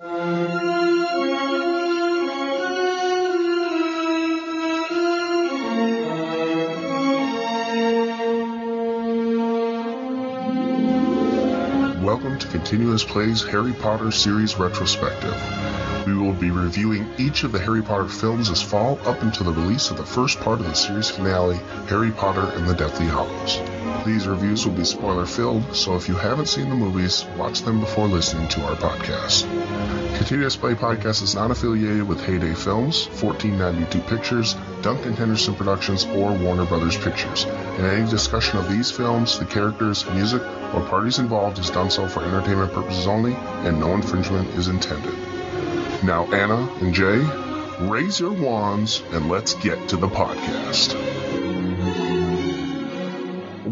Welcome to Continuous Plays Harry Potter series retrospective. We will be reviewing each of the Harry Potter films this fall up until the release of the first part of the series finale, Harry Potter and the Deathly Hallows. These reviews will be spoiler filled, so if you haven't seen the movies, watch them before listening to our podcast. Continuous Play Podcast is not affiliated with Heyday Films, 1492 Pictures, Duncan Henderson Productions, or Warner Brothers Pictures. And any discussion of these films, the characters, music, or parties involved is done so for entertainment purposes only, and no infringement is intended. Now, Anna and Jay, raise your wands and let's get to the podcast.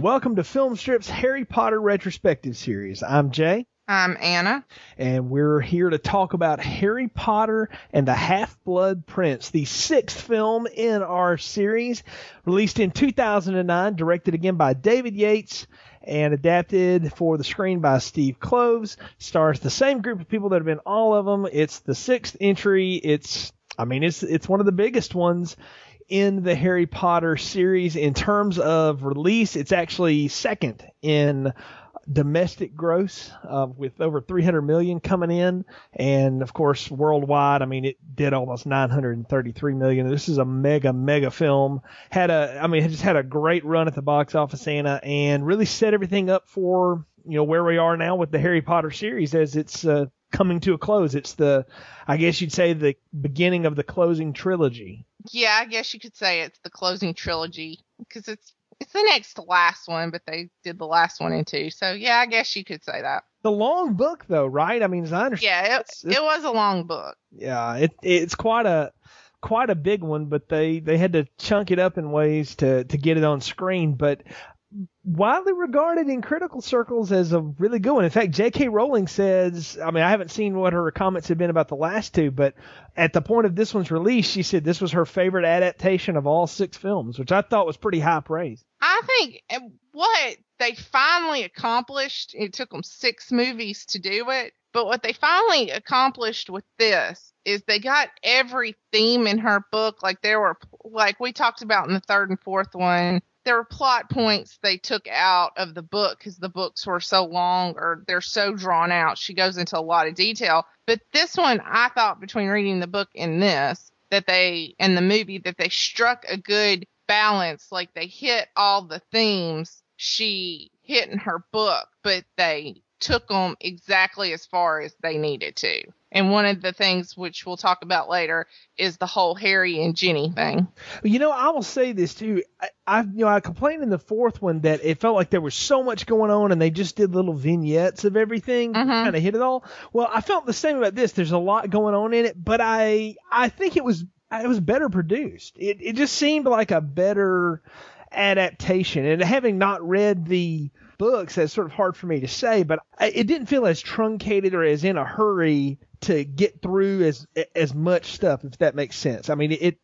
Welcome to Filmstrip's Harry Potter retrospective series. I'm Jay. I'm Anna. and we're here to talk about Harry Potter and the Half Blood Prince, the sixth film in our series, released in 2009, directed again by David Yates, and adapted for the screen by Steve Kloves. Stars the same group of people that have been all of them. It's the sixth entry. It's, I mean, it's it's one of the biggest ones in the Harry Potter series in terms of release. It's actually second in domestic gross uh, with over 300 million coming in. And of course worldwide i mean it did almost 933 million. This is a mega mega film. Had a i mean it just had a great run at the box office anna and really set everything up for you know where we are now with the harry potter series as it's uh, coming to a close. It's the i guess you'd say the beginning of the closing trilogy Yeah, I guess you could say it's the closing trilogy because it's it's the next to last one, but they did the last one in two. So yeah, I guess you could say that. the long book though right i mean as i understand Yeah, it, it's- it's- it was a long book. yeah, it it's quite a quite a big one, but they they had to chunk it up in ways to to get it on screen. But widely regarded in critical circles as a really good one. In fact, J.K. Rowling says, I mean, I haven't seen what her comments have been about the last two, but at the point of this one's release, she said this was her favorite adaptation of all six films, which I thought was pretty high praise. I think what they finally accomplished, it took them six movies to do it, but what they finally accomplished with this is they got every theme in her book. Like there were, like we talked about in the third and fourth one, there were plot points they took out of the book because the books were so long or they're so drawn out. She goes into a lot of detail. But this one, I thought between reading the book and this, that they, and the movie, that they struck a good balance. Like they hit all the themes she hit in her book, but they took them exactly as far as they needed to. And one of the things which we'll talk about later is the whole Harry and Ginny thing. You know, I will say this too. I, I, you know, I complained in the fourth one that it felt like there was so much going on, and they just did little vignettes of everything, Mhm. kind of hit it all. Well, I felt the same about this. There's a lot going on in it, but I, I think it was, it was better produced. It, it just seemed like a better adaptation. And having not read the books, that's sort of hard for me to say, but it didn't feel as truncated or as in a hurry to get through as as much stuff, if that makes sense. I mean, it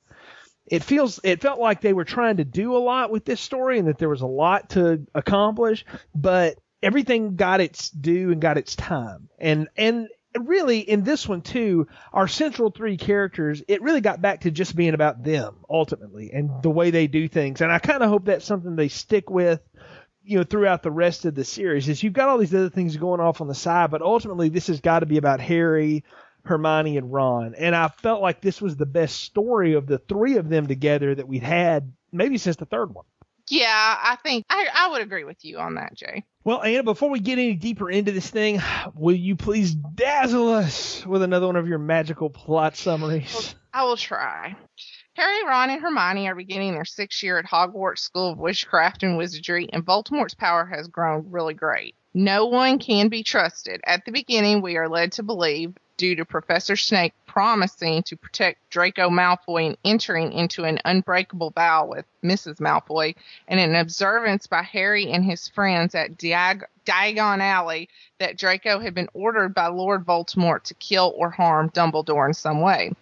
it feels it felt like they were trying to do a lot with this story and that there was a lot to accomplish, but everything got its due and got its time. And and really in this one too, our central three characters, it really got back to just being about them ultimately and the way they do things. And I kind of hope that's something they stick with you know throughout the rest of the series is you've got all these other things going off on the side but ultimately this has got to be about harry hermione and ron and i felt like this was the best story of the three of them together that we'd had maybe since the third one Yeah, I think I, I would agree with you on that, Jay. well anna before we get any deeper into this thing will you please dazzle us with another one of your magical plot summaries I will try. Harry, Ron, and Hermione are beginning their sixth year at Hogwarts School of Witchcraft and Wizardry, and Voldemort's power has grown really great. No one can be trusted. At the beginning, we are led to believe due to Professor Snape promising to protect Draco Malfoy and entering into an unbreakable vow with Mrs. Malfoy, and an observance by Harry and his friends at Diag- Diagon Alley that Draco had been ordered by Lord Voldemort to kill or harm Dumbledore in some way.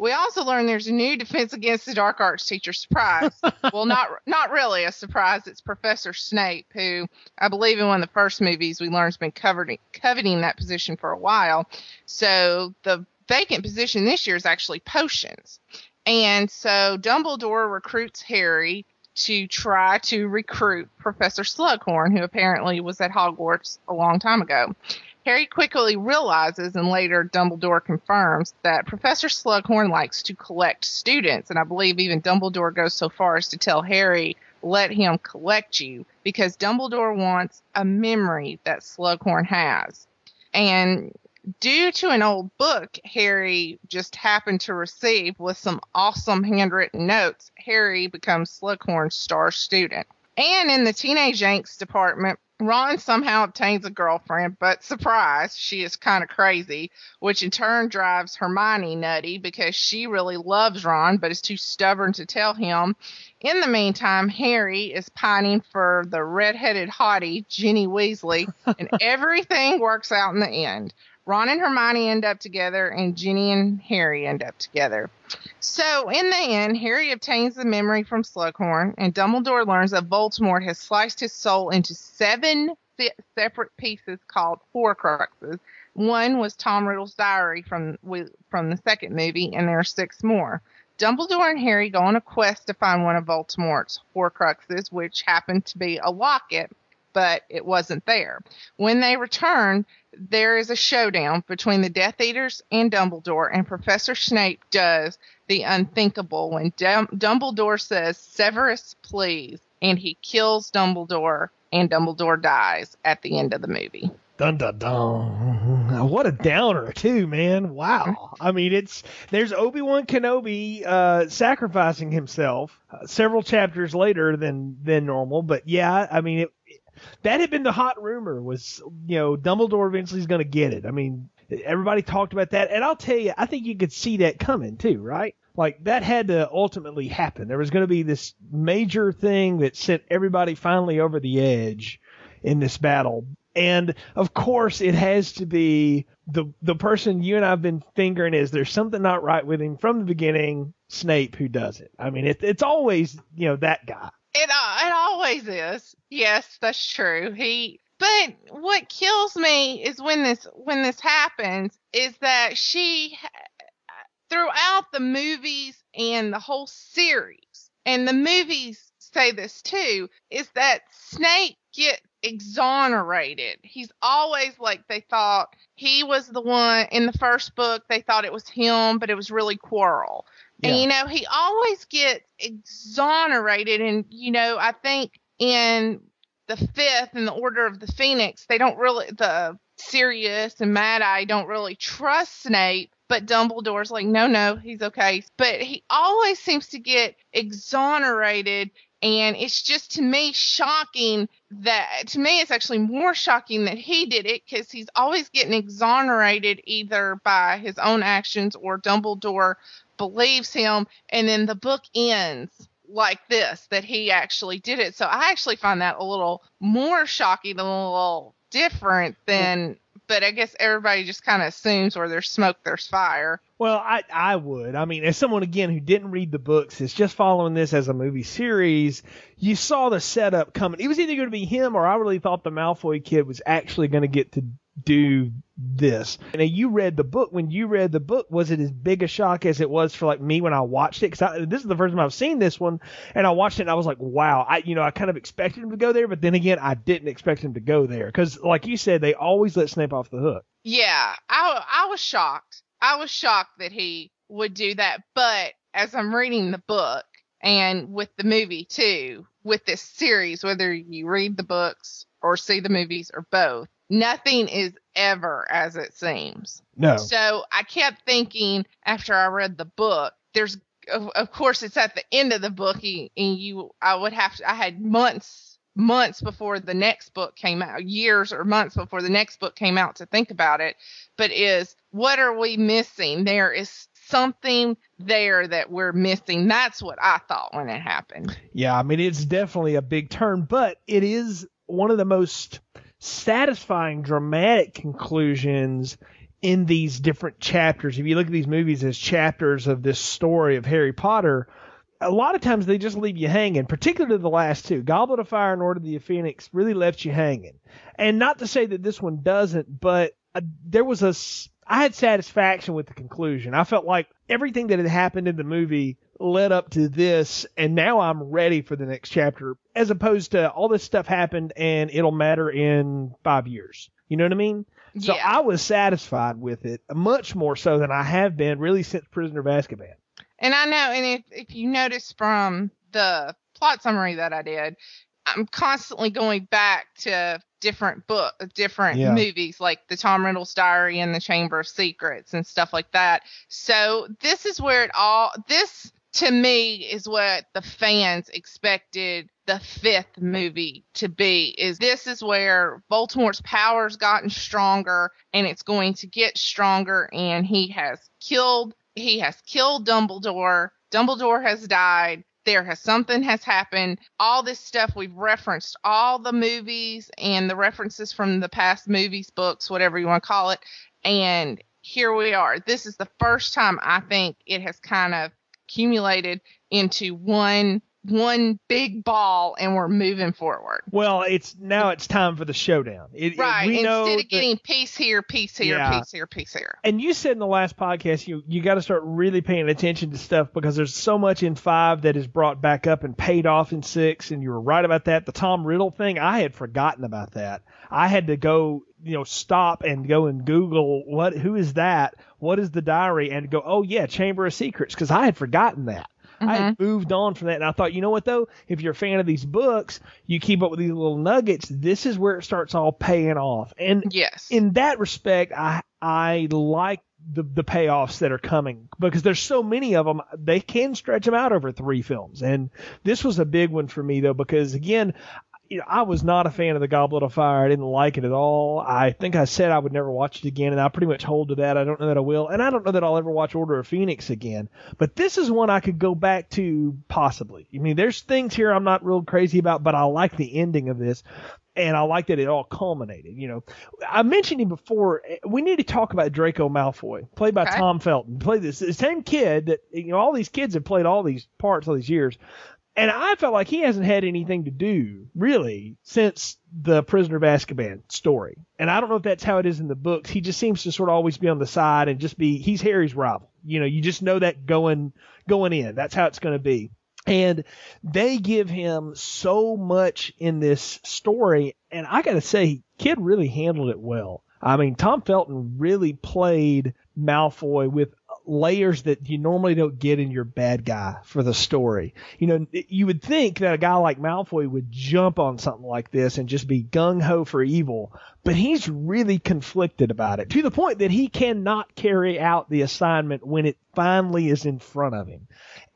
We also learned there's a new Defense Against the Dark Arts teacher surprise. well, not not really a surprise. It's Professor Snape, who I believe in one of the first movies we learned has been covered, coveting that position for a while. So the vacant position this year is actually potions. And so Dumbledore recruits Harry to try to recruit Professor Slughorn, who apparently was at Hogwarts a long time ago. Harry quickly realizes, and later Dumbledore confirms, that Professor Slughorn likes to collect students. And I believe even Dumbledore goes so far as to tell Harry, let him collect you, because Dumbledore wants a memory that Slughorn has. And due to an old book Harry just happened to receive with some awesome handwritten notes, Harry becomes Slughorn's star student. And in the teenage angst department, Ron somehow obtains a girlfriend, but surprise, she is kind of crazy, which in turn drives Hermione nutty because she really loves Ron but is too stubborn to tell him. In the meantime, Harry is pining for the red-headed hottie, Ginny Weasley, and everything works out in the end. Ron and Hermione end up together, and Ginny and Harry end up together. So, in the end, Harry obtains the memory from Slughorn, and Dumbledore learns that Voldemort has sliced his soul into seven separate pieces called Horcruxes. One was Tom Riddle's diary from from the second movie, and there are six more. Dumbledore and Harry go on a quest to find one of Voldemort's Horcruxes, which happened to be a locket but it wasn't there. When they return, there is a showdown between the Death Eaters and Dumbledore, and Professor Snape does the unthinkable when Dum- Dumbledore says, Severus, please, and he kills Dumbledore, and Dumbledore dies at the end of the movie. Dun dun dun. What a downer too, man. Wow. I mean, it's there's Obi Wan Kenobi uh, sacrificing himself uh, several chapters later than than normal, but yeah, I mean, it, that had been the hot rumor was, you know, Dumbledore eventually is going to get it. I mean, everybody talked about that. And I'll tell you, I think you could see that coming too, right? Like that had to ultimately happen. There was going to be this major thing that sent everybody finally over the edge in this battle. And of course, it has to be the the person you and I've been fingering is there's something not right with him from the beginning. Snape who does it. I mean, it, it's always you know that guy. It uh, it always is. Yes, that's true. He but what kills me is when this when this happens is that she throughout the movies and the whole series and the movies say this too is that Snape get exonerated. He's always like they thought he was the one in the first book they thought it was him but it was really Quirrell. Yeah. And you know, he always gets exonerated. And, you know, I think in the fifth in the Order of the Phoenix, they don't really, the Sirius and Mad Eye don't really trust Snape. But Dumbledore's like, no, no, he's okay. But he always seems to get exonerated and it's just to me shocking that to me it's actually more shocking that he did it because he's always getting exonerated either by his own actions or Dumbledore believes him, and then the book ends like this that he actually did it. So I actually find that a little more shocking and a little different than but I guess everybody just kind of assumes where there's smoke, there's fire. Well, I I would. I mean, as someone again who didn't read the books, is just following this as a movie series. You saw the setup coming. It was either going to be him, or I really thought the Malfoy kid was actually going to get to do this. And you read the book. When you read the book, was it as big a shock as it was for like me when I watched it? Because this is the first time I've seen this one, and I watched it and I was like, wow. I you know I kind of expected him to go there, but then again, I didn't expect him to go there because, like you said, they always let Snape off the hook. Yeah, I I was shocked. I was shocked that he would do that. But as I'm reading the book and with the movie too, with this series, whether you read the books or see the movies or both, nothing is ever as it seems. No. So I kept thinking after I read the book, there's of, of course it's at the end of the book and you I would have to I had months months before the next book came out, years or months before the next book came out to think about it, but is what are we missing? There is something there that we're missing. That's what I thought when it happened. Yeah, I mean it's definitely a big turn, but it is one of the most satisfying dramatic conclusions in these different chapters. If you look at these movies as chapters of this story of Harry Potter, a lot of times they just leave you hanging, particularly the last two. Goblet of Fire and Order of the Phoenix really left you hanging. And not to say that this one doesn't, but uh, there was a I had satisfaction with the conclusion. I felt like everything that had happened in the movie led up to this, and now I'm ready for the next chapter, as opposed to all this stuff happened and it'll matter in five years. You know what I mean? So Yeah. I was satisfied with it, much more so than I have been really since Prisoner of Azkaban. And I know, and if, if you notice from the plot summary that I did, I'm constantly going back to different book, different Yeah. movies like the Tom Riddle's Diary and the Chamber of Secrets and stuff like that. So this is where it all, this to me is what the fans expected the fifth movie to be is this is where Voldemort's powers gotten stronger and it's going to get stronger and he has killed he has killed Dumbledore. Dumbledore has died. There has something has happened. All this stuff we've referenced, all the movies and the references from the past movies, books, whatever you want to call it. And here we are. This is the first time I think it has kind of accumulated into one one big ball and we're moving forward. Well, it's now it's time for the showdown. It, Right. Instead of that- getting piece here, piece here, Yeah. piece here, piece here. and you said in the last podcast you you got to start really paying attention to stuff because there's so much in five that is brought back up and paid off in six and you were right about that the tom riddle thing i had forgotten about that i had to go you know stop and go and google what who is that what is the diary and go oh yeah chamber of secrets because i had forgotten that I had moved on from that, and I thought, you know what though? If you're a fan of these books, you keep up with these little nuggets. This is where it starts all paying off. And Yes. in that respect, I I like the the payoffs that are coming because there's so many of them. They can stretch them out over three films, and this was a big one for me though because again. You know, I was not a fan of the Goblet of Fire. I didn't like it at all. I think I said I would never watch it again, and I pretty much hold to that. I don't know that I will, and I don't know that I'll ever watch Order of Phoenix again. But this is one I could go back to possibly. I mean, there's things here I'm not real crazy about, but I like the ending of this and I like that it all culminated. You know, I mentioned him before. Eh, we need to talk about Draco Malfoy, played by Okay. Tom Felton. Played this the same kid that you know. All these kids have played all these parts all these years, and I felt like he hasn't had anything to do really since the Prisoner of Azkaban story. And I don't know if that's how it is in the books. He just seems to sort of always be on the side and just be. He's Harry's rival. You know, you just know that going going in. That's how it's going to be. And they give him so much in this story, and I got to say, kid really handled it well. I mean, Tom Felton really played Malfoy with layers that you normally don't get in your bad guy for the story. You know, you would think that a guy like Malfoy would jump on something like this and just be gung ho for evil, but he's really conflicted about it to the point that he cannot carry out the assignment when it finally is in front of him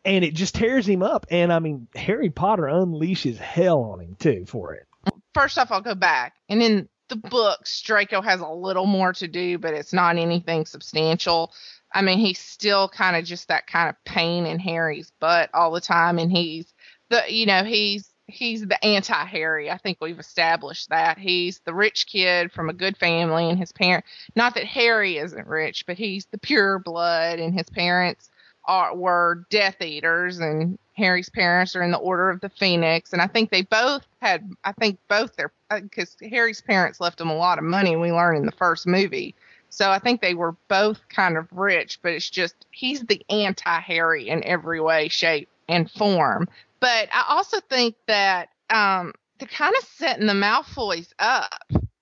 and it just tears him up. And I mean, Harry Potter unleashes hell on him too for it. First off, I'll go back. And in the books, Draco has a little more to do, but it's not anything substantial. I mean, he's still kind of just that kind of pain in Harry's butt all the time, and he's the, you know, he's he's the anti-Harry. I think we've established that he's the rich kid from a good family, and his parent. Not that Harry isn't rich, but he's the pure blood, and his parents are were Death Eaters, and Harry's parents are in the Order of the Phoenix, and I think they both had. I think both their uh, because Harry's parents left him a lot of money. We learn in the first movie. So I think they were both kind of rich, but it's just he's the anti-Harry in every way, shape, and form. But I also think that um, they're kind of setting the Malfoys up.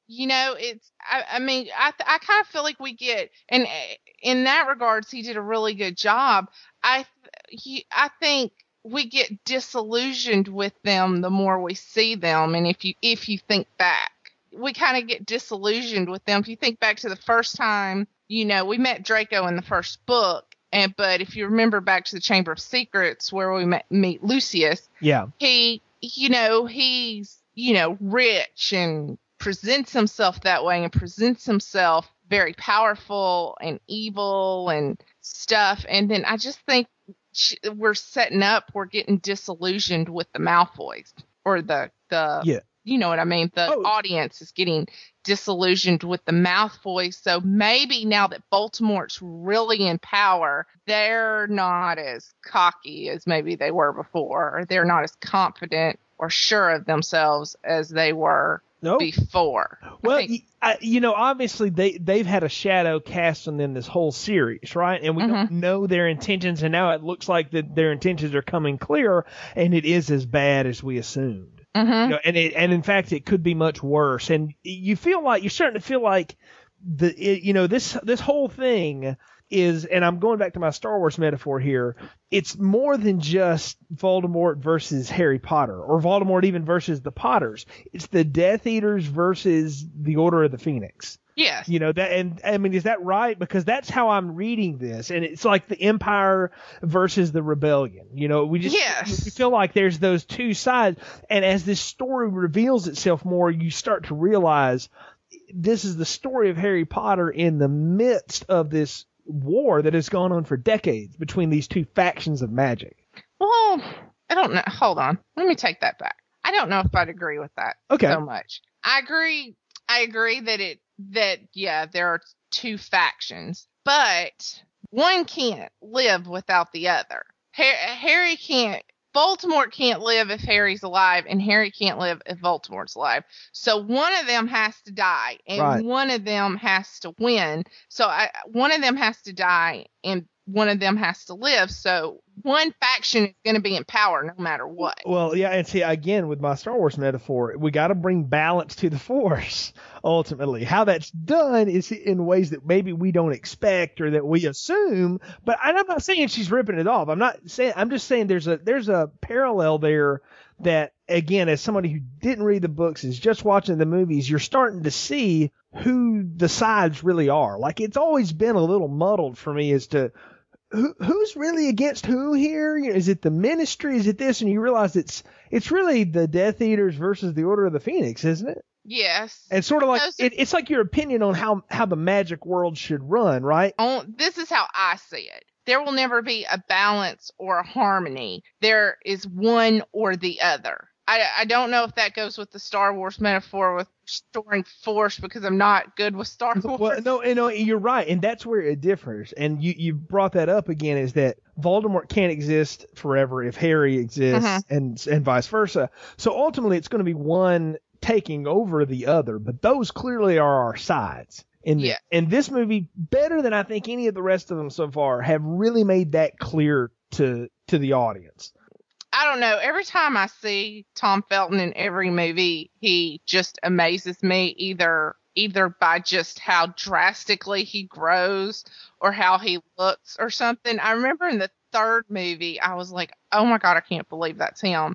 You know, it's. I, I mean, I I kind of feel like we get, and in that regards, he did a really good job. I he I think we get disillusioned with them the more we see them, and if you if you think back we kind of get disillusioned with them. If you think back to the first time, you know, we met Draco in the first book, and but if you remember back to the Chamber of Secrets where we met, meet Lucius, Yeah. he, you know, he's you know, rich and presents himself that way and presents himself very powerful and evil and stuff. And then I just think we're setting up, we're getting disillusioned with the Malfoys or the, the, yeah. You know what I mean? The oh. audience is getting disillusioned with the Malfoys. So maybe now that Voldemort's really in power, they're not as cocky as maybe they were before, they're not as confident or sure of themselves as they were nope. before. Well, think, I, you know, obviously they they've had a shadow cast on them this whole series, right? And we mm-hmm. don't know their intentions, and now it looks like that their intentions are coming clear, and it is as bad as we assumed. Mm-hmm. You know, and it, and in fact, it could be much worse. And you feel like you're starting to feel like the it, you know this this whole thing is, and I'm going back to my Star Wars metaphor here. It's more than just Voldemort versus Harry Potter, or Voldemort even versus the Potters. It's the Death Eaters versus the Order of the Phoenix. Yes. You know that, and I mean, is that right? Because that's how I'm reading this, and it's like the Empire versus the Rebellion. You know, we just yes. we feel like there's those two sides, and as this story reveals itself more, you start to realize this is the story of Harry Potter in the midst of this war that has gone on for decades between these two factions of magic. Well, I don't know. Hold on. Let me take that back. I don't know if I'd agree with that okay. so much. I agree. I agree that it that yeah, there are two factions, but one can't live without the other. Harry can't Voldemort can't live if Harry's alive, and Harry can't live if Voldemort's alive. So one of them has to die, and right. one of them has to win. So I, one of them has to die, and one of them has to live. So one faction is going to be in power no matter what. Well, yeah, and see again with my Star Wars metaphor, we got to bring balance to the Force. Ultimately, how that's done is in ways that maybe we don't expect or that we assume. But I'm not saying she's ripping it off. I'm not saying. I'm just saying there's a there's a parallel there that again, as somebody who didn't read the books is just watching the movies, you're starting to see who the sides really are. Like it's always been a little muddled for me as to who, who's really against who here? Is it the ministry? Is it this? And you realize it's it's really the Death Eaters versus the Order of the Phoenix, isn't it? Yes. And sort of like it, it's like your opinion on how how the magic world should run, right? On, this is how I see it. There will never be a balance or a harmony. There is one or the other. I, I don't know if that goes with the Star Wars metaphor with storing force because I'm not good with Star Wars. Well, no, you know, you're right, and that's where it differs. And you you brought that up again is that Voldemort can't exist forever if Harry exists, mm-hmm. and and vice versa. So ultimately, it's going to be one taking over the other, but those clearly are our sides. And yeah. and this movie, better than I think any of the rest of them so far, have really made that clear to to the audience. I don't know. Every time I see Tom Felton in every movie, he just amazes me either either by just how drastically he grows or how he looks or something. I remember in the third movie, I was like, "Oh my god, I can't believe that's him."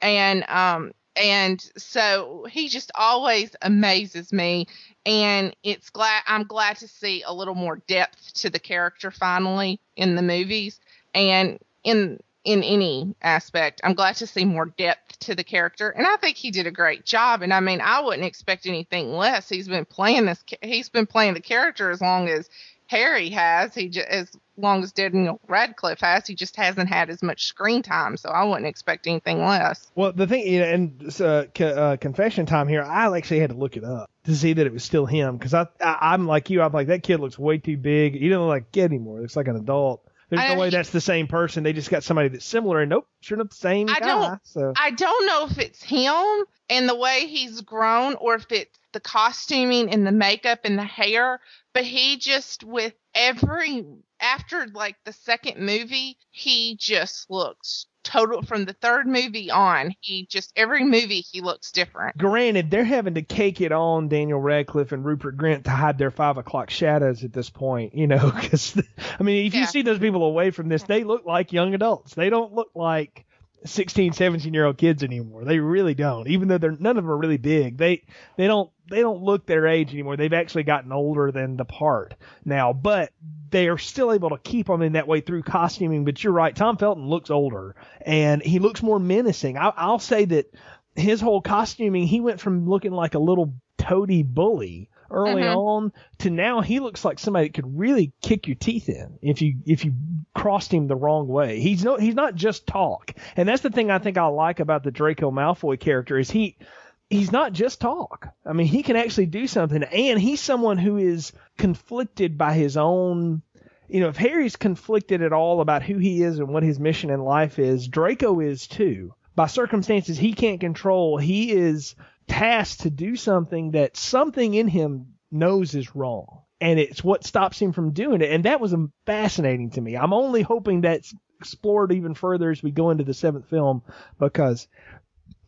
And um and so he just always amazes me and it's glad I'm glad to see a little more depth to the character finally in the movies and in in any aspect. I'm glad to see more depth to the character, and I think he did a great job. And I mean, I wouldn't expect anything less. He's been playing this. He's been playing the character as long as Harry has. He just as long as Daniel Radcliffe has. He just hasn't had as much screen time, so I wouldn't expect anything less. Well, the thing, you know, and uh, uh, confession time here, I actually had to look it up to see that it was still him because I, I I'm like you. I'm like that kid looks way too big. He doesn't look like a kid anymore. He looks like an adult. There's I, no way that's the same person. They just got somebody that's similar, and nope, sure enough, the same I guy. Don't, so I don't know if it's him and the way he's grown, or if it's the costuming and the makeup and the hair. But he just with every after like the second movie, he just looks total from the third movie on. He just every movie he looks different. Granted, they're having to cake it on Daniel Radcliffe and Rupert Grint to hide their five o'clock shadows at this point, you know. Because I mean, if yeah. you see those people away from this, they look like young adults. They don't look like 16, 17 year old kids anymore. They really don't. Even though they're none of them are really big, they they don't they don't look their age anymore. They've actually gotten older than the part now, but they are still able to keep them in that way through costuming. But you're right, Tom Felton looks older and he looks more menacing. I, I'll say that his whole costuming, he went from looking like a little toady bully early Mhm. on to now he looks like somebody that could really kick your teeth in if you if you crossed him the wrong way. He's no he's not just talk. And that's the thing I think I like about the Draco Malfoy character is he he's not just talk. I mean, he can actually do something and he's someone who is conflicted by his own you know, if Harry's conflicted at all about who he is and what his mission in life is, Draco is too. By circumstances he can't control, he is tasked to do something that something in him knows is wrong. And it's what stops him from doing it. And that was fascinating to me. I'm only hoping that's explored even further as we go into the seventh film because,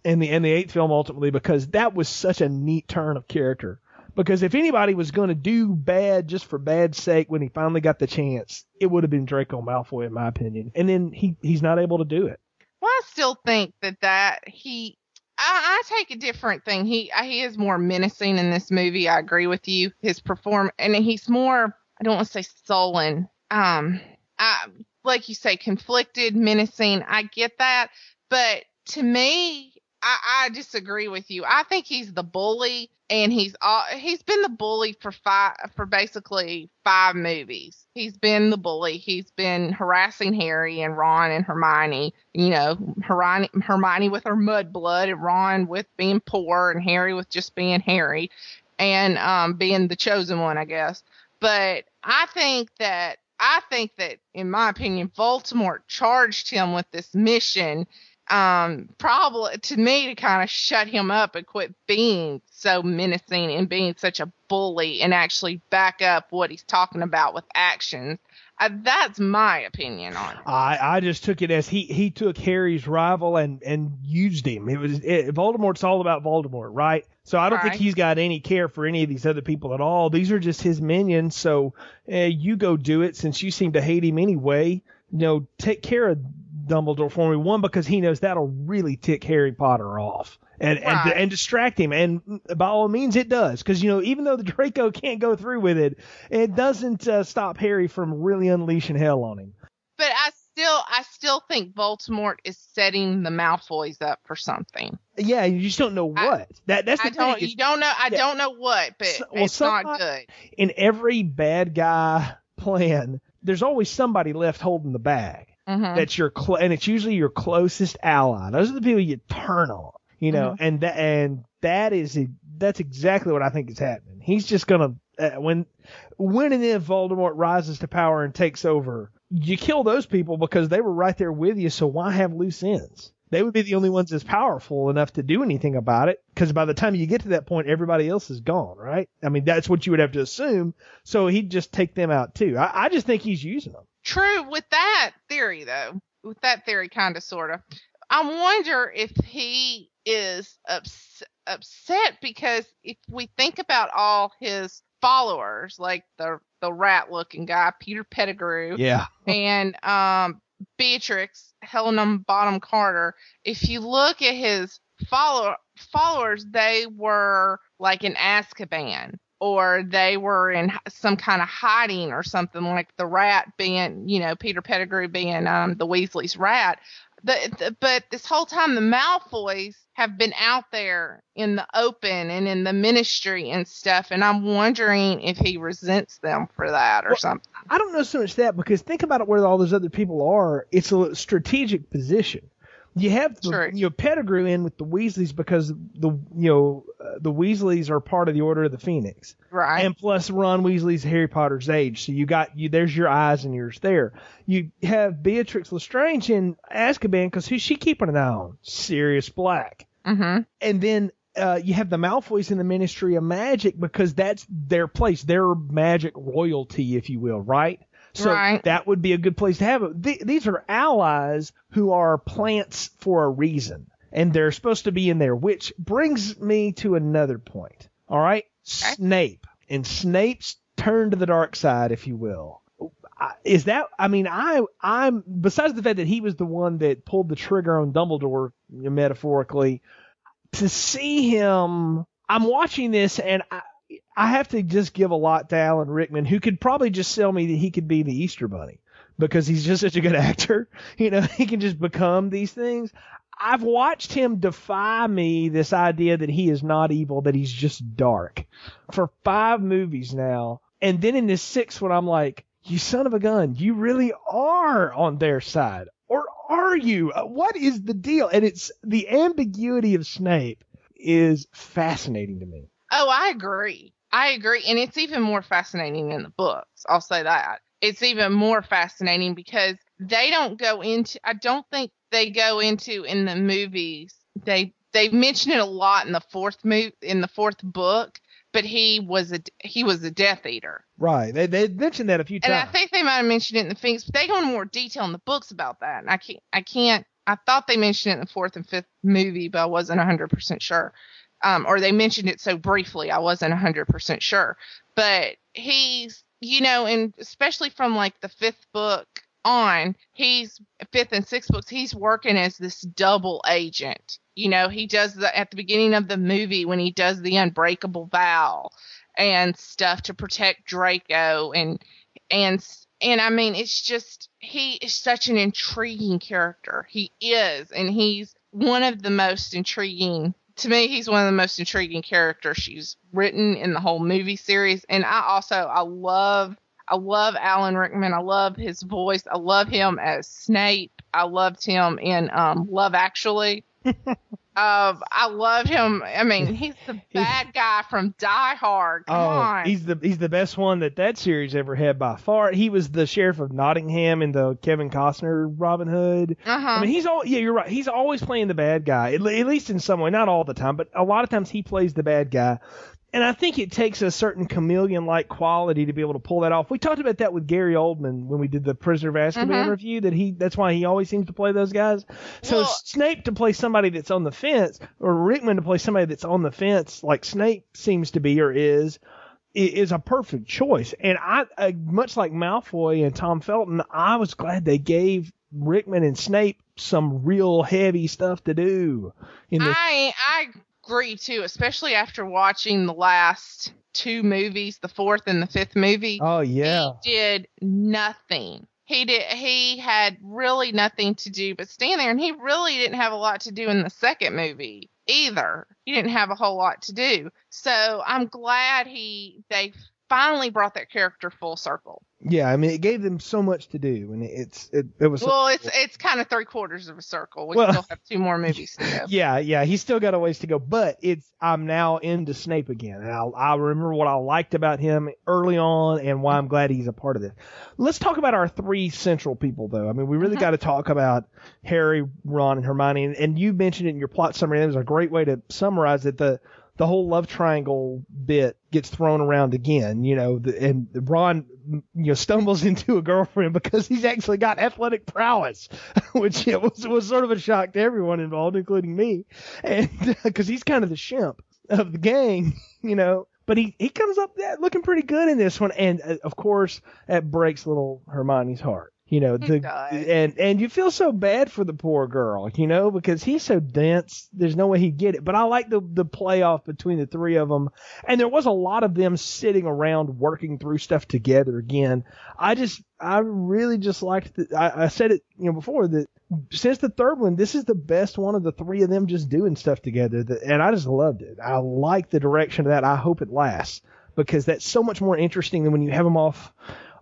and the, and the eighth film ultimately, because that was such a neat turn of character. Because if anybody was going to do bad just for bad's sake when he finally got the chance, it would have been Draco Malfoy, in my opinion. And then he, he's not able to do it. Well, I still think that that he. I, I take a different thing. He he is more menacing in this movie. I agree with you. His perform and he's more. I don't want to say sullen. Um, I, like you say, conflicted, menacing. I get that, but to me, I, I disagree with you. I think he's the bully, and he's all, he's been the bully for five for basically five movies. He's been the bully. He's been harassing Harry and Ron and Hermione. You know, Hermione, Hermione with her mud blood, and Ron with being poor, and Harry with just being Harry, and um, being the chosen one, I guess. But I think that I think that, in my opinion, Voldemort charged him with this mission um probably to me to kind of shut him up and quit being so menacing and being such a bully and actually back up what he's talking about with actions uh, that's my opinion on it I, I just took it as he, he took Harry's rival and, and used him. It was it, Voldemort's all about Voldemort, right? So I don't Right. think he's got any care for any of these other people at all. These are just his minions. So eh, you go do it since you seem to hate him anyway. You know, take care of Dumbledore for me. One because he knows that'll really tick Harry Potter off. And, Right. and and distract him, and by all means it does, because you know even though the Draco can't go through with it, it doesn't uh, stop Harry from really unleashing hell on him. but i still i still think voldemort is setting the malfoys up for something Yeah, you just don't know I- what. that that's the i don't thing. you don't know i yeah. don't know what but So- well, it's not good in every bad guy plan, there's always somebody left holding the bag. Mhm. That's your cl- and it's usually your closest ally. Those are the people you turn on, you know, Mm-hmm. and that and that is that's exactly what I think is happening. He's just gonna uh, when when and if Voldemort rises to power and takes over, you kill those people because they were right there with you. So why have loose ends? They would be the only ones as powerful enough to do anything about it. Because by the time you get to that point, everybody else is gone, right? I mean, that's what you would have to assume. So he'd just take them out too. I, I just think he's using them. True with that theory, though. With that theory, kind of, sort of. I wonder if he is ups- upset because if we think about all his followers, like the the rat looking guy, Peter Pettigrew, Yeah. and um, Beatrix, Helena Bonham Carter, if you look at his follower followers, they were like in Azkaban or they were in some kind of hiding or something like the rat being, you know, Peter Pettigrew being um, the Weasley's rat. The, the, but this whole time, the Malfoys have been out there in the open and in the ministry and stuff, and I'm wondering if he resents them for that or Well, something. I don't know so much that because think about it where all those other people are. It's a strategic position. You have the, True. you know Pettigrew in with the Weasleys because the you know uh, the Weasleys are part of the Order of the Phoenix, Right. and plus Ron Weasley's Harry Potter's age, so you got you there's your eyes and yours there. You have Beatrix Lestrange in Azkaban because who's she keeping an eye on? Sirius Black mm-hmm. and then uh, you have the Malfoys in the Ministry of Magic because that's their place, their magic royalty, if you will, right? So Right. that would be a good place to have it. Th- these are allies who are plants for a reason, and they're supposed to be in there. Which brings me to another point. All right, Snape and Snape's turn to the dark side, if you will. Is that? I mean, I I'm besides the fact that he was the one that pulled the trigger on Dumbledore metaphorically to see him I'm watching this and I I have to just give a lot to Alan Rickman who could probably just sell me that he could be the Easter bunny because he's just such a good actor. You know, he can just become these things. I've watched him defy me this idea that he is not evil, that he's just dark for five movies now. And then in this sixth one, I'm like, you son of a gun, you really are on their side. Or are you? Uh, What is the deal? And it's the ambiguity of Snape is fascinating to me. Oh, I agree. I agree. And it's even more fascinating in the books. I'll say that. It's even more fascinating because they don't go into I don't think they go into in the movies. They they mention it a lot in the fourth move in the fourth book, but he was a he was a Death Eater. Right. They they mentioned that a few times. And. I think they might have mentioned it in the things, but they go into more detail in the books about that. And I can't, I can't, I thought they mentioned it in the fourth and fifth movie, but I wasn't 100% sure. Um, or they mentioned it so briefly, I wasn't 100% sure. But he's, you know, and especially from like the fifth book on, he's fifth and sixth books, he's working as this double agent. You know, he does the, at the beginning of the movie when he does the unbreakable vow and stuff to protect Draco and and and I mean it's just he is such an intriguing character. He is and he's one of the most intriguing to me he's one of the most intriguing characters she's written in the whole movie series and I also I love I love Alan Rickman. I love his voice. I love him as Snape. I loved him in um, Love Actually. Um, I love him. I mean, he's the bad guy from Die Hard. Come Oh, on. he's the he's the best one that that series ever had by far. He was the sheriff of Nottingham in the Kevin Costner Robin Hood. uh-huh. I mean, he's all yeah, you're right. He's always playing the bad guy, at, at least in some way. Not all the time, but a lot of times he plays the bad guy. And I think it takes a certain chameleon-like quality to be able to pull that off. We talked about that with Gary Oldman when we did the Prisoner of Azkaban review. That he that's why he always seems to play those guys. So Well- Snape to play somebody that's on the fence, or Rickman to play somebody that's on the fence, like Snape seems to be or is, is a perfect choice. And I, uh, much like Malfoy and Tom Felton, I was glad they gave Rickman and Snape some real heavy stuff to do. In this. I I agree too, especially after watching the last two movies, the fourth and the fifth movie. oh yeah, He did nothing. He did. He had really nothing to do but stand there, and he really didn't have a lot to do in the second movie either. He didn't have a whole lot to do. So I'm glad he they finally brought that character full circle. yeah. I mean, it gave them so much to do, and it's it, it was. Well, it's it's kind of three quarters of a circle. We Well- still have two more movies to go. Yeah, yeah, he's still got a ways to go, but it's I'm now into Snape again, and I, I remember what I liked about him early on, and why I'm glad he's a part of this. Let's talk about our three central people, though. I mean, we really Mhm. got to talk about Harry, Ron, and Hermione, and, and you mentioned it in your plot summary. That was a great way to summarize it. The the whole love triangle bit gets thrown around again, you know, the, and Ron, you know, stumbles into a girlfriend because he's actually got athletic prowess, which it was was sort of a shock to everyone involved, including me, and because he's kind of the shimp of the gang, you know. But he, he comes up looking pretty good in this one, and uh, of course that breaks little Hermione's heart. You know, oh, the does. and and you feel so bad for the poor girl, you know, because he's so dense. There's no way he'd get it. But I like the the playoff between the three of them, and there was a lot of them sitting around working through stuff together again. I just I really just liked. The, I, I said it you know before that since the third one, this is the best one of the three of them just doing stuff together, that, and I just loved it. I like the direction of that. I hope it lasts because that's so much more interesting than when you have them off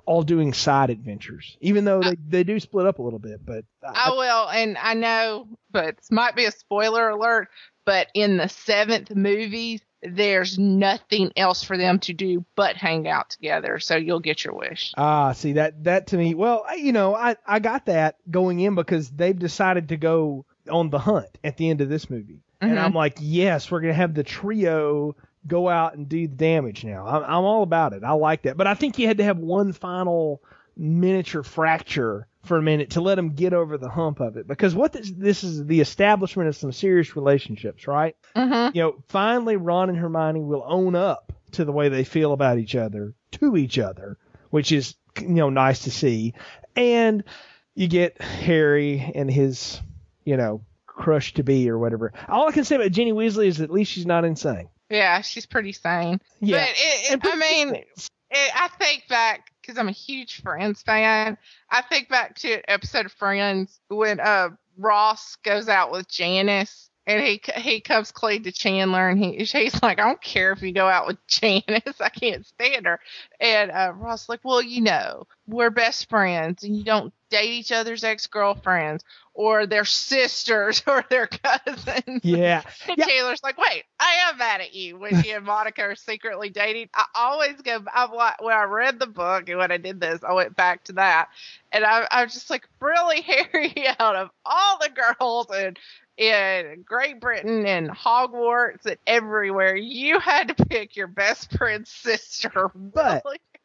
all doing side adventures, even though they, they do split up a little bit. But I will, and I know, but this might be a spoiler alert. But in the seventh movie, there's nothing else for them to do but hang out together. So you'll get your wish. Ah, see that that to me. Well, I- you know, I I got that going in because they've decided to go on the hunt at the end of this movie, and Mhm. I'm like, yes, we're gonna have the trio go out and do the damage now. I'm I'm all about it. I like that, but I think you had to have one final miniature fracture for a minute to let them get over the hump of it because what this this is the establishment of some serious relationships, right? Mm-hmm. you know, finally Ron and Hermione will own up to the way they feel about each other to each other, which is you know nice to see. And you get Harry and his, you know, crush to be or whatever. All I can say about Ginny Weasley is at least she's not insane. Yeah, she's pretty sane. Yeah. But it, it, I mean, it, I think back because I'm a huge Friends fan. I think back to an episode of Friends when uh Ross goes out with Janice and he he comes clean to Chandler, and he he's like, I don't care if you go out with Janice, I can't stand her. And uh, Ross like, well, you know, we're best friends, and you don't date each other's ex girlfriends or their sisters or their cousins. Yeah. And yeah. Chandler's like, wait, I am mad at you when he and Monica are secretly dating. I always go, I'm like, when I read the book and when I did this, I went back to that. And I, I was just like, really, Harry, out of all the girls and in Great Britain and Hogwarts and everywhere, you had to pick your best friend's sister. But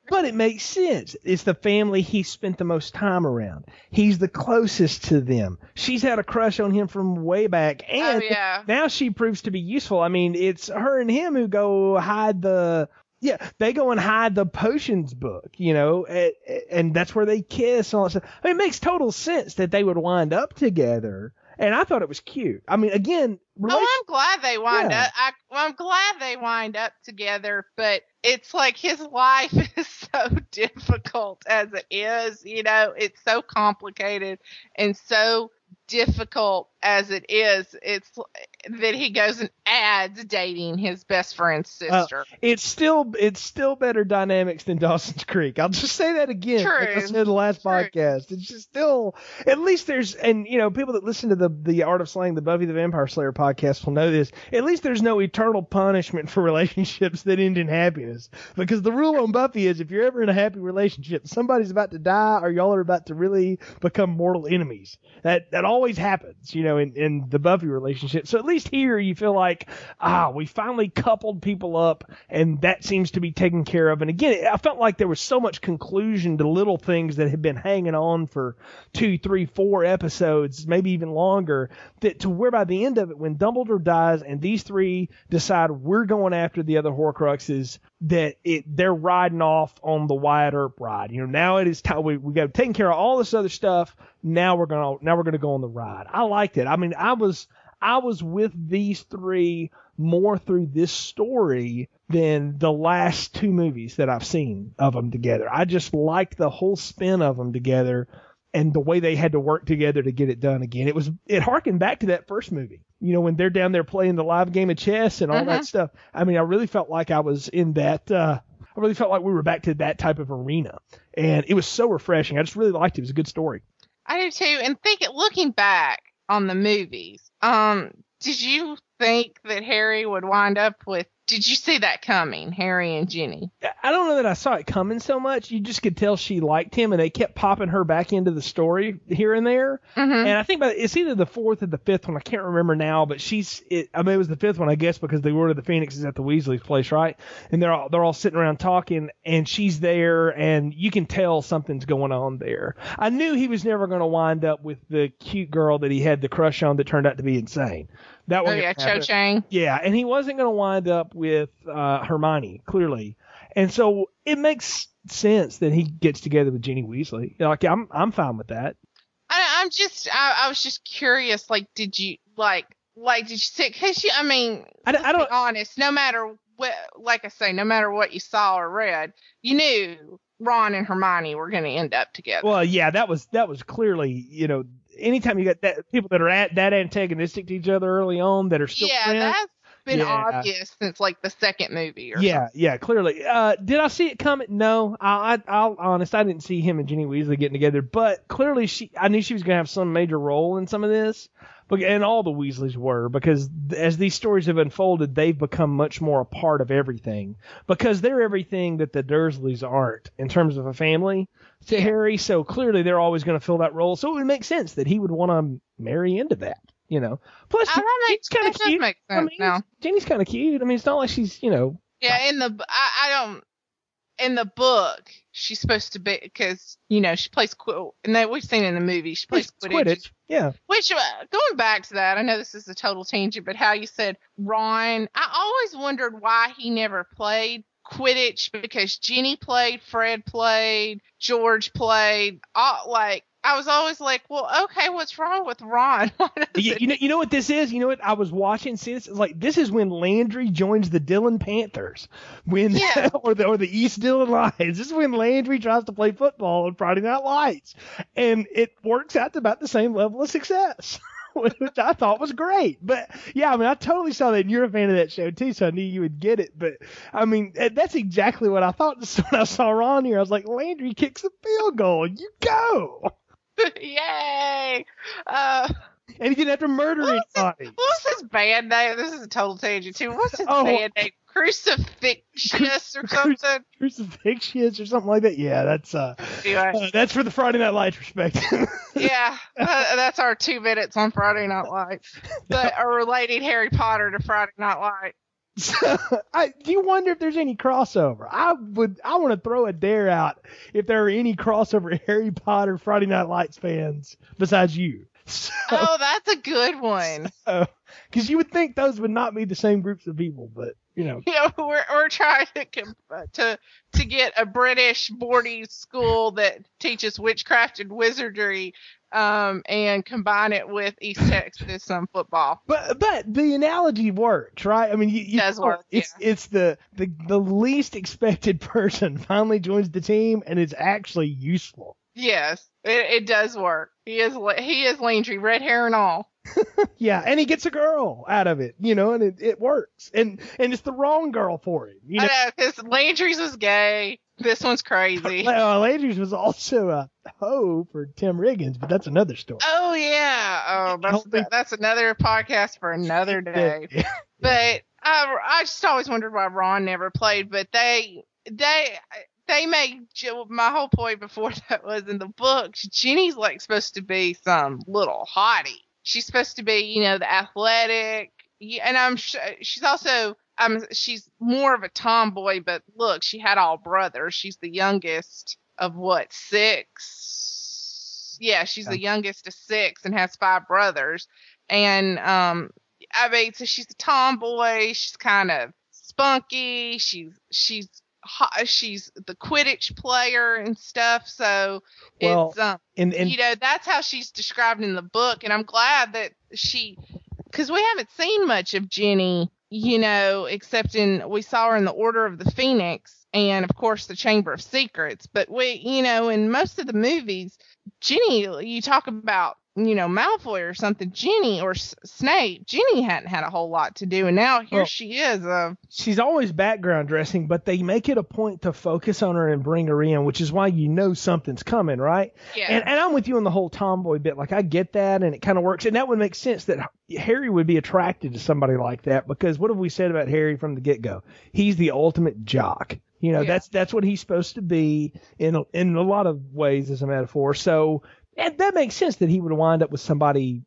but it makes sense. It's the family he spent the most time around. He's the closest to them. She's had a crush on him from way back, oh, and oh, yeah. now she proves to be useful. I mean, it's her and him who go hide the. Yeah, they go and hide the potions book, you know, and, and that's where they kiss and all that stuff. I mean, it makes total sense that they would wind up together and I thought it was cute. I mean, again, relation- oh, I'm glad they wind yeah. up. I, well, I'm glad they wind up together, but it's like his life is so difficult as it is. You know, it's so complicated and so difficult as it is, it's that he goes and adds dating his best friend's sister. Uh, it's still it's still better dynamics than Dawson's Creek. I'll just say that again. True. Like I said in the last True. podcast. It's just still at least there's and you know people that listen to the the Art of Slaying the Buffy the Vampire Slayer podcast will know this. At least there's no eternal punishment for relationships that end in happiness because the rule on Buffy is if you're ever in a happy relationship, somebody's about to die or y'all are about to really become mortal enemies. That that always happens, you know, in in the Buffy relationship. So at least here you feel like, ah, we finally coupled people up and that seems to be taken care of. And again, I felt like there was so much conclusion to little things that had been hanging on for two, three, four episodes, maybe even longer, that to where by the end of it, when Dumbledore dies and these three decide we're going after the other Horcruxes, that it they're riding off on the Wyatt Earp ride. You know, now it is time we we got taking care of all this other stuff. Now we're gonna now we're gonna go on the ride. I liked it. I mean, I was I was with these three more through this story than the last two movies that I've seen of them together. I just liked the whole spin of them together and the way they had to work together to get it done again. It was it harkened back to that first movie. You know, when they're down there playing the live game of chess and all Mhm. that stuff. I mean, I really felt like I was in that uh I really felt like we were back to that type of arena. And it was so refreshing. I just really liked it. It was a good story. I do too. And think it looking back on the movies, um, did you think that Harry would wind up with? Did you see that coming, Harry and Ginny? I don't know that I saw it coming so much. You just could tell she liked him, and they kept popping her back into the story here and there. Mm-hmm. And I think about it's either the fourth or the fifth one. I can't remember now, but she's. It, I mean, it was the fifth one, I guess, because the Order of the Phoenix is at the Weasley's place, right? And they're all they're all sitting around talking, and she's there, and you can tell something's going on there. I knew he was never going to wind up with the cute girl that he had the crush on that turned out to be insane. That Oh one. yeah, Cho Chang. Yeah, and he wasn't going to wind up with uh, Hermione, clearly. And so it makes sense that he gets together with Ginny Weasley. Like I'm I'm fine with that. I, I'm just, I, I was just curious. Like, did you like, like, did you see? Because you, I mean, I, I don't be honest. No matter what, like I say, no matter what you saw or read, you knew Ron and Hermione were going to end up together. Well, yeah, that was that was clearly, you know, anytime you got that people that are at, that antagonistic to each other early on that are still yeah, friends. that's been Yeah. obvious since like the second movie. Or Yeah, yeah, clearly. Uh, did I see it coming? No, I, I, I'll honest, I didn't see him and Ginny Weasley getting together, but clearly she, I knew she was gonna have some major role in some of this, but and all the Weasleys were because as these stories have unfolded, they've become much more a part of everything because they're everything that the Dursleys aren't in terms of a family to Harry. So clearly they're always going to fill that role. So it would make sense that he would want to marry into that. You know, plus Oh, that makes, Ginny's kind of does cute. make I sense mean, now. Jenny's kind of cute. I mean, it's not like she's, you know, Yeah, in the I, I don't in the book she's supposed to be because you know she plays Qu- and that we've seen in the movie she plays it's Quidditch. Yeah. Which uh, going back to that, I know this is a total tangent, but how you said Ron, I always wondered why he never played Quidditch because Ginny played, Fred played, George played, all, like I was always like, well, okay, what's wrong with Ron? You, you know, you know what this is. You know what I was watching. See, this is like this is when Landry joins the Dillon Panthers, when Yeah. or the or the East Dillon Lions. This is when Landry tries to play football on Friday Night Lights, and it works out to about the same level of success, which I thought was great. But yeah, I mean, I totally saw that, and you're a fan of that show too, so I knew you would get it. But I mean, that's exactly what I thought when I saw Ron here. I was like, Landry kicks a field goal, you go, Yay! Uh, and he didn't have to murder What anybody. what's his band name? This is a total tangent too. What's his Oh. band name? Crucifixious or something? crucifixions or something like that. Yeah, that's uh, Anyway, uh, that's for the Friday Night Lights perspective. yeah, uh, that's our two minutes on Friday Night Lights. But are relating Harry Potter to Friday Night Lights. so, I do you wonder if there's any crossover? I would I want to throw a dare out if there are any crossover Harry Potter Friday Night Lights fans besides you. So, Oh, that's a good one. because you would think those would not be the same groups of people, but you know, You know, we're we're trying to uh, to to get a British boarding school that teaches witchcraft and wizardry, um, and combine it with East Texas some football. But but the analogy works, right? I mean, you, you Does work, It's it's the, the the least expected person finally joins the team, and it's actually useful. Yes, it, it does work. He is he is Landry, red hair and all. Yeah, and he gets a girl out of it, you know, and it, it works. And and it's the wrong girl for him, you know. I know because Landry's was gay. This one's crazy. Well, Landry's was also a hoe for Tim Riggins, but that's another story. Oh yeah. Oh, that's don't that's another podcast for another day. Yeah. But I, I just always wondered why Ron never played. But they they they made Jill- my whole point before that was in the book. Jenny's like supposed to be some little hottie. She's supposed to be you know the athletic. yeah, And I'm she's also um she's more of a tomboy. But look, she had all brothers. She's the youngest of what six? Yeah, she's the youngest of six and has five brothers. And um I mean, so she's a tomboy. She's kind of spunky. She's she's she's the Quidditch player and stuff. So Well, it's um, And and you know that's how she's described in the book, and I'm glad that she, because we haven't seen much of Jenny, you know, except in we saw her in the Order of the Phoenix and of course the Chamber of Secrets. But we, you know, in most of the movies, Jenny, you talk about you know Malfoy or something, Jenny or S- Snape, Jenny hadn't had a whole lot to do, and now here Well- she is. Uh, she's always background dressing, but they make it a point to focus on her and bring her in, which is why you know something's coming, right? yeah, And, and I'm with you on the whole tomboy bit. Like I get that, and it kind of works, and that would make sense that Harry would be attracted to somebody like that because what have we said about Harry from the get go? He's the ultimate jock. You know, Yeah. that's that's what he's supposed to be in in a lot of ways as a metaphor. So and that makes sense that he would wind up with somebody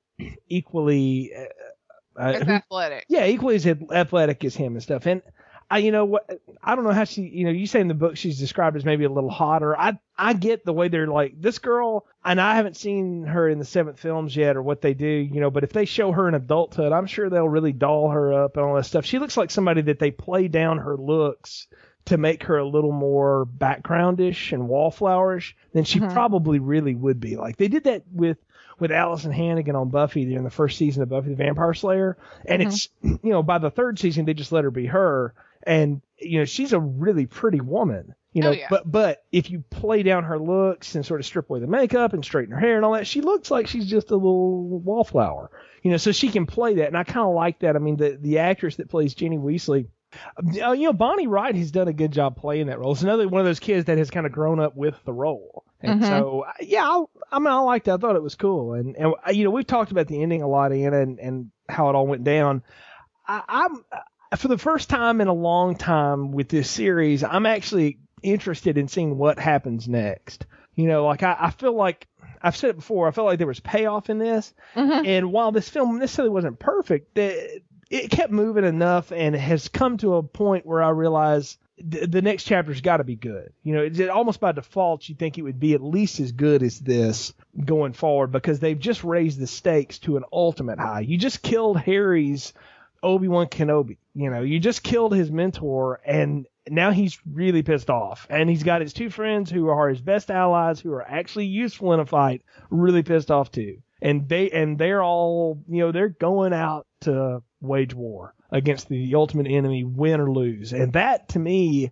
equally, uh, uh, who- athletic. yeah, equally as athletic as him and stuff. And I, you know what, I don't know how she, you know, you say in the book she's described as maybe a little hotter. I, I get the way they're like this girl, and I haven't seen her in the seventh films yet or what they do, you know. But if they show her in adulthood, I'm sure they'll really doll her up and all that stuff. She looks like somebody that they play down her looks to make her a little more backgroundish and wallflowerish than she Mhm. probably really would be. Like they did that with with Alyson Hannigan on Buffy during the first season of Buffy the Vampire Slayer, and Mhm. it's you know by the third season they just let her be her, and you know she's a really pretty woman. You know, Oh, yeah. but but if you play down her looks and sort of strip away the makeup and straighten her hair and all that, she looks like she's just a little wallflower. You know, so she can play that, and I kind of like that. I mean, the the actress that plays Jenny Weasley, you know, Bonnie Wright has done a good job playing that role. It's another one of those kids that has kind of grown up with the role. And Mhm. so, uh, yeah, I, I mean, I liked that. I thought it was cool. And, and uh, you know, we've talked about the ending a lot, Anna, and, and how it all went down. I, I'm, uh, for the first time in a long time with this series, I'm actually interested in seeing what happens next. You know, like I, I feel like, I've said it before, I felt like there was payoff in this. Mhm. And while this film necessarily wasn't perfect, the, it kept moving enough and has come to a point where I realize th- the next chapter's got to be good. You know, it's almost by default you think it would be at least as good as this going forward because they've just raised the stakes to an ultimate high. You just killed Harry's Obi-Wan Kenobi. You know, you just killed his mentor and now he's really pissed off, and he's got his two friends who are his best allies, who are actually useful in a fight, really pissed off too. And they and they're all you know they're going out to wage war against the ultimate enemy, win or lose, and that to me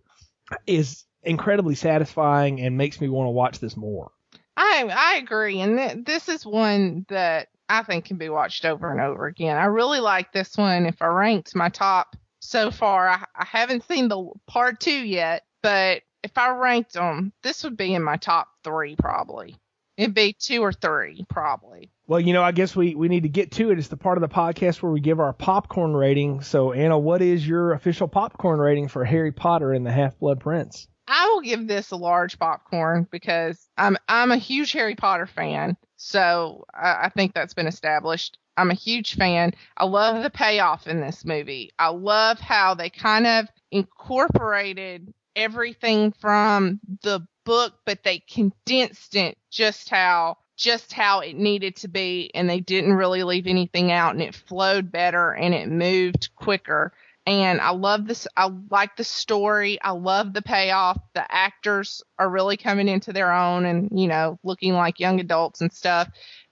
is incredibly satisfying and makes me want to watch this more. I I agree, and th- this is one that I think can be watched over and over again. I really like this one. If I ranked my top so far, I, I haven't seen the part two yet, but if I ranked them, this would be in my top three probably. It'd be two or three probably. Well, you know, I guess we, we need to get to it. It's the part of the podcast where we give our popcorn rating. So, Anna, what is your official popcorn rating for Harry Potter and the Half Blood Prince? I will give this a large popcorn because I'm I'm a huge Harry Potter fan. So I, I think that's been established. I'm a huge fan. I love the payoff in this movie. I love how they kind of incorporated everything from the book, but they condensed it just how just how it needed to be and they didn't really leave anything out and it flowed better and it moved quicker and I love this. I like the story. I love the payoff. The actors are really coming into their own and, you know, looking like young adults and stuff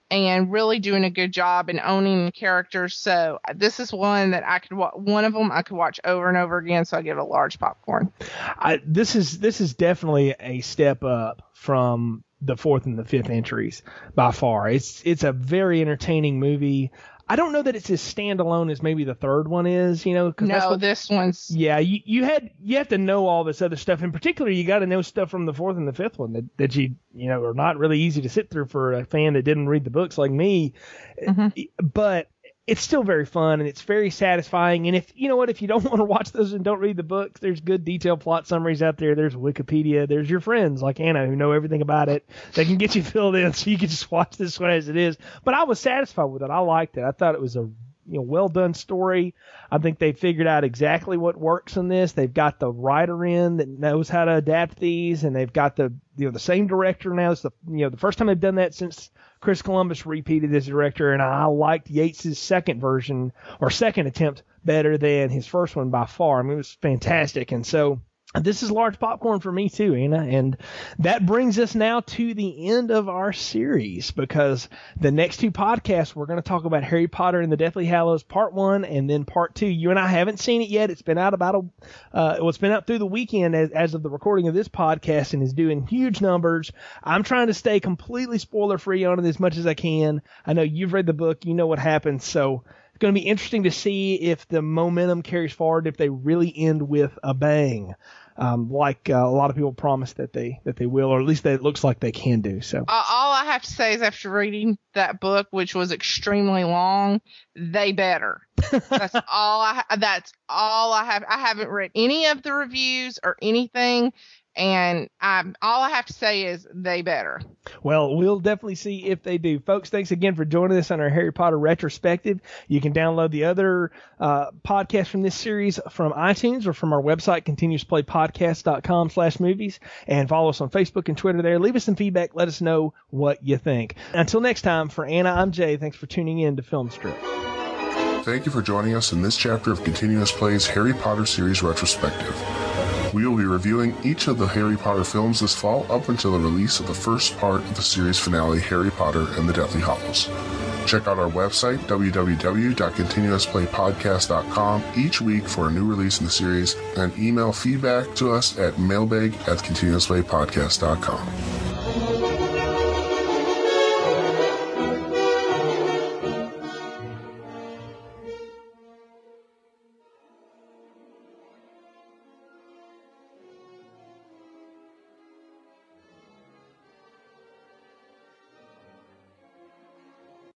and really doing a good job and owning the characters. So uh, this is one that I could one of them I could watch over and over again. So I give it a large popcorn. I, this is this is definitely a step up from the fourth and the fifth entries by far. It's it's a very entertaining movie. I don't know that it's as standalone as maybe the third one is, you know. Cause no, what, this one's. Yeah, you, you had you have to know all this other stuff. In particular, you got to know stuff from the fourth and the fifth one that, that you you know are not really easy to sit through for a fan that didn't read the books like me. Mm-hmm. But it's still very fun and it's very satisfying. And if you know what, if you don't want to watch those and don't read the books, there's good detailed plot summaries out there. There's Wikipedia. There's your friends like Anna who know everything about it. They can get you filled in so you can just watch this one as it is. But I was satisfied with it. I liked it. I thought it was a you know well done story. I think they figured out exactly what works in this. They've got the writer in that knows how to adapt these, and they've got the you know the same director now. It's the you know the first time they've done that since Chris Columbus repeated as director, and I liked Yates's second version or second attempt better than his first one by far. I mean, it was fantastic, and so this is large popcorn for me too, Anna. And that brings us now to the end of our series because the next two podcasts, we're going to talk about Harry Potter and the Deathly Hallows part one and then part two. You and I haven't seen it yet. It's been out about a, uh, well, it's been out through the weekend as, as of the recording of this podcast and is doing huge numbers. I'm trying to stay completely spoiler free on it as much as I can. I know you've read the book. You know what happens. So, it's going to be interesting to see if the momentum carries forward, if they really end with a bang um, like uh, a lot of people promise that they that they will, or at least that it looks like they can do. So uh, all I have to say is after reading that book, which was extremely long, they better. That's all I. That's all I have. I haven't read any of the reviews or anything and um, all I have to say is they better. Well, we'll definitely see if they do. Folks, thanks again for joining us on our Harry Potter retrospective. You can download the other uh, podcasts from this series from iTunes or from our website, continuousplaypodcast.com slash movies, and follow us on Facebook and Twitter there. Leave us some feedback. Let us know what you think. Until next time, for Anna, I'm Jay. Thanks for tuning in to Film Strip. Thank you for joining us in this chapter of Continuous Play's Harry Potter series retrospective. We will be reviewing each of the Harry Potter films this fall up until the release of the first part of the series finale, Harry Potter and the Deathly Hallows. Check out our website, www.continuousplaypodcast.com, each week for a new release in the series, and email feedback to us at mailbag at continuousplaypodcast.com.